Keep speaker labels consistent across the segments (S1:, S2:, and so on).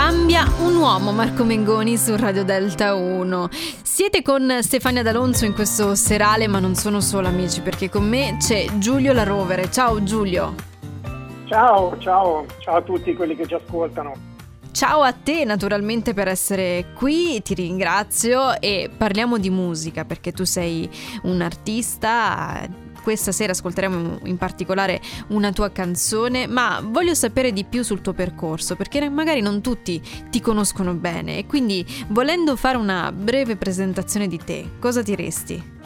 S1: cambia un uomo, Marco Mengoni su Radio Delta 1. Siete con Stefania D'Alonso in questo serale, ma non sono solo amici, perché con me c'è Giulio La Rovere. Ciao Giulio.
S2: Ciao, ciao, ciao a tutti quelli che ci ascoltano.
S1: Ciao a te naturalmente per essere qui, ti ringrazio e parliamo di musica perché tu sei un artista questa sera ascolteremo in particolare una tua canzone, ma voglio sapere di più sul tuo percorso perché magari non tutti ti conoscono bene e quindi volendo fare una breve presentazione di te, cosa diresti?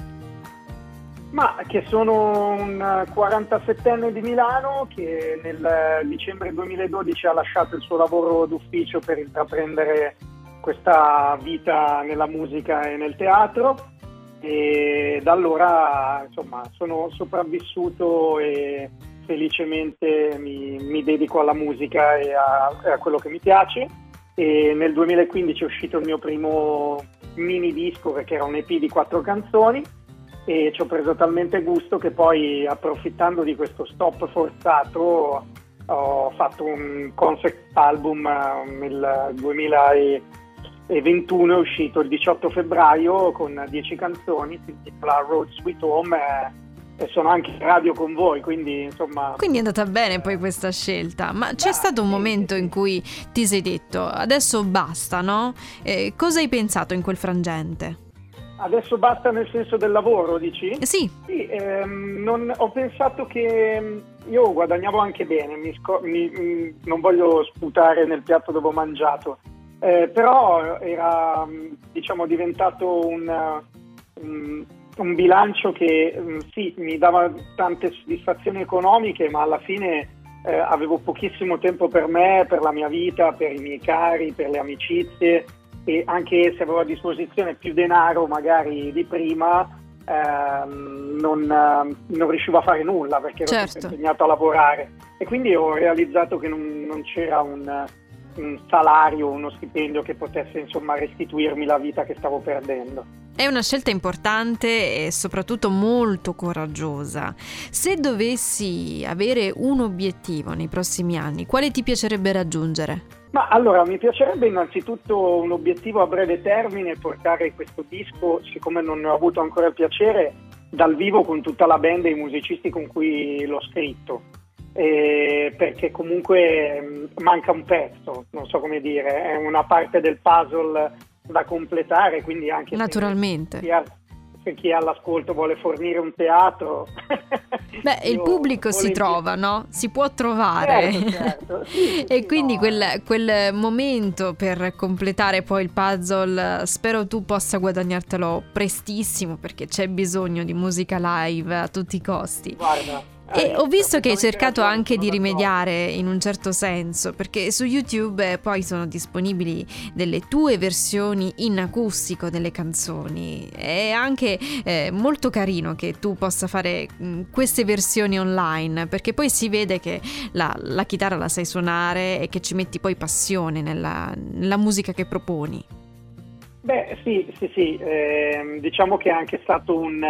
S2: Ma che sono un 47enne di Milano che nel dicembre 2012 ha lasciato il suo lavoro d'ufficio per intraprendere questa vita nella musica e nel teatro e da allora insomma sono sopravvissuto e felicemente mi, mi dedico alla musica e a, a, quello che mi piace. E nel 2015 è uscito il mio primo mini disco perché era un EP di quattro canzoni e ci ho preso talmente gusto che poi approfittando di questo stop forzato ho fatto un concept album eh, nel 2015 e 21 è uscito il 18 febbraio con 10 canzoni, si intitola Road Sweet Home e, e sono anche in radio con voi, quindi insomma...
S1: Quindi è andata bene poi questa scelta, ma c'è ah, stato un sì, momento sì. in cui ti sei detto adesso basta, no? Eh, cosa hai pensato in quel frangente?
S2: Adesso basta nel senso del lavoro, dici?
S1: Sì.
S2: sì ehm, non, ho pensato che io guadagnavo anche bene, mi scor- mi, mm, non voglio sputare nel piatto dove ho mangiato, eh, però era diciamo, diventato un, un, un bilancio che mm, sì, mi dava tante soddisfazioni economiche, ma alla fine eh, avevo pochissimo tempo per me, per la mia vita, per i miei cari, per le amicizie e anche se avevo a disposizione più denaro magari di prima, ehm, non, non, riuscivo a fare nulla perché ero
S1: certo.
S2: impegnato a lavorare e quindi ho realizzato che non, non c'era un un salario, uno stipendio che potesse insomma restituirmi la vita che stavo perdendo.
S1: È una scelta importante e soprattutto molto coraggiosa. Se dovessi avere un obiettivo nei prossimi anni, quale ti piacerebbe raggiungere?
S2: Ma allora, mi piacerebbe innanzitutto un obiettivo a breve termine, portare questo disco, siccome non ne ho avuto ancora il piacere, dal vivo con tutta la band e i musicisti con cui l'ho scritto eh, perché comunque mm, manca un pezzo, non so come dire, è una parte del puzzle da completare, quindi anche
S1: Naturalmente.
S2: Se chi, ha, se chi è all'ascolto vuole fornire un teatro.
S1: Beh, il pubblico si trova, no? Si può trovare.
S2: Certo, certo. Sì,
S1: e
S2: sì,
S1: quindi
S2: no.
S1: quel, quel momento per completare poi il puzzle, spero tu possa guadagnartelo prestissimo perché c'è bisogno di musica live a tutti i costi.
S2: Guarda,
S1: e ho visto che hai cercato anche di rimediare in un certo senso, perché su YouTube poi sono disponibili delle tue versioni in acustico delle canzoni. È anche eh, molto carino che tu possa fare mm, queste versioni online, perché poi si vede che la, la, chitarra la sai suonare e che ci metti poi passione nella, nella musica che proponi.
S2: Beh, sì, sì, sì, eh, diciamo che è anche stato un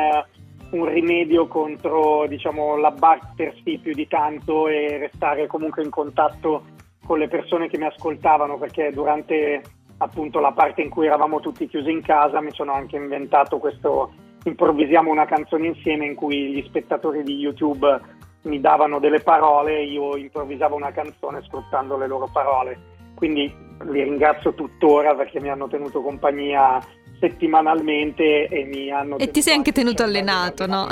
S2: un rimedio contro diciamo, l'abbattersi più di tanto e restare comunque in contatto con le persone che mi ascoltavano perché durante appunto la parte in cui eravamo tutti chiusi in casa mi sono anche inventato questo improvvisiamo una canzone insieme in cui gli spettatori di YouTube mi davano delle parole e io improvvisavo una canzone sfruttando le loro parole. Quindi li ringrazio tuttora perché mi hanno tenuto compagnia settimanalmente e mi hanno...
S1: E ti sei anche tenuto allenato, no?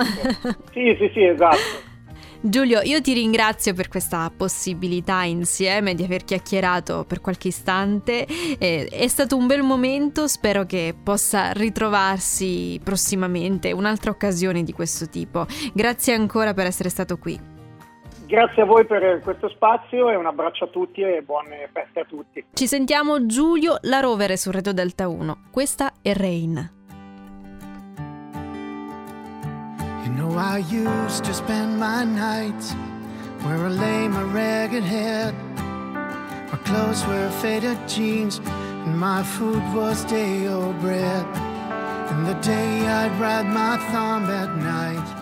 S2: sì, sì, sì, esatto.
S1: Giulio, io ti ringrazio per questa possibilità insieme di aver chiacchierato per qualche istante. Eh, è stato un bel momento, spero che possa ritrovarsi prossimamente un'altra occasione di questo tipo. Grazie ancora per essere stato qui.
S2: Grazie a voi per questo spazio e un abbraccio a tutti e buone feste a tutti.
S1: Ci sentiamo Giulio La Rovere su Radio Delta 1. Questa è Rain. You know I used to spend my nights where I lay my ragged head. My clothes were faded jeans and my food was day old bread. In the day I'd ride my thumb at night.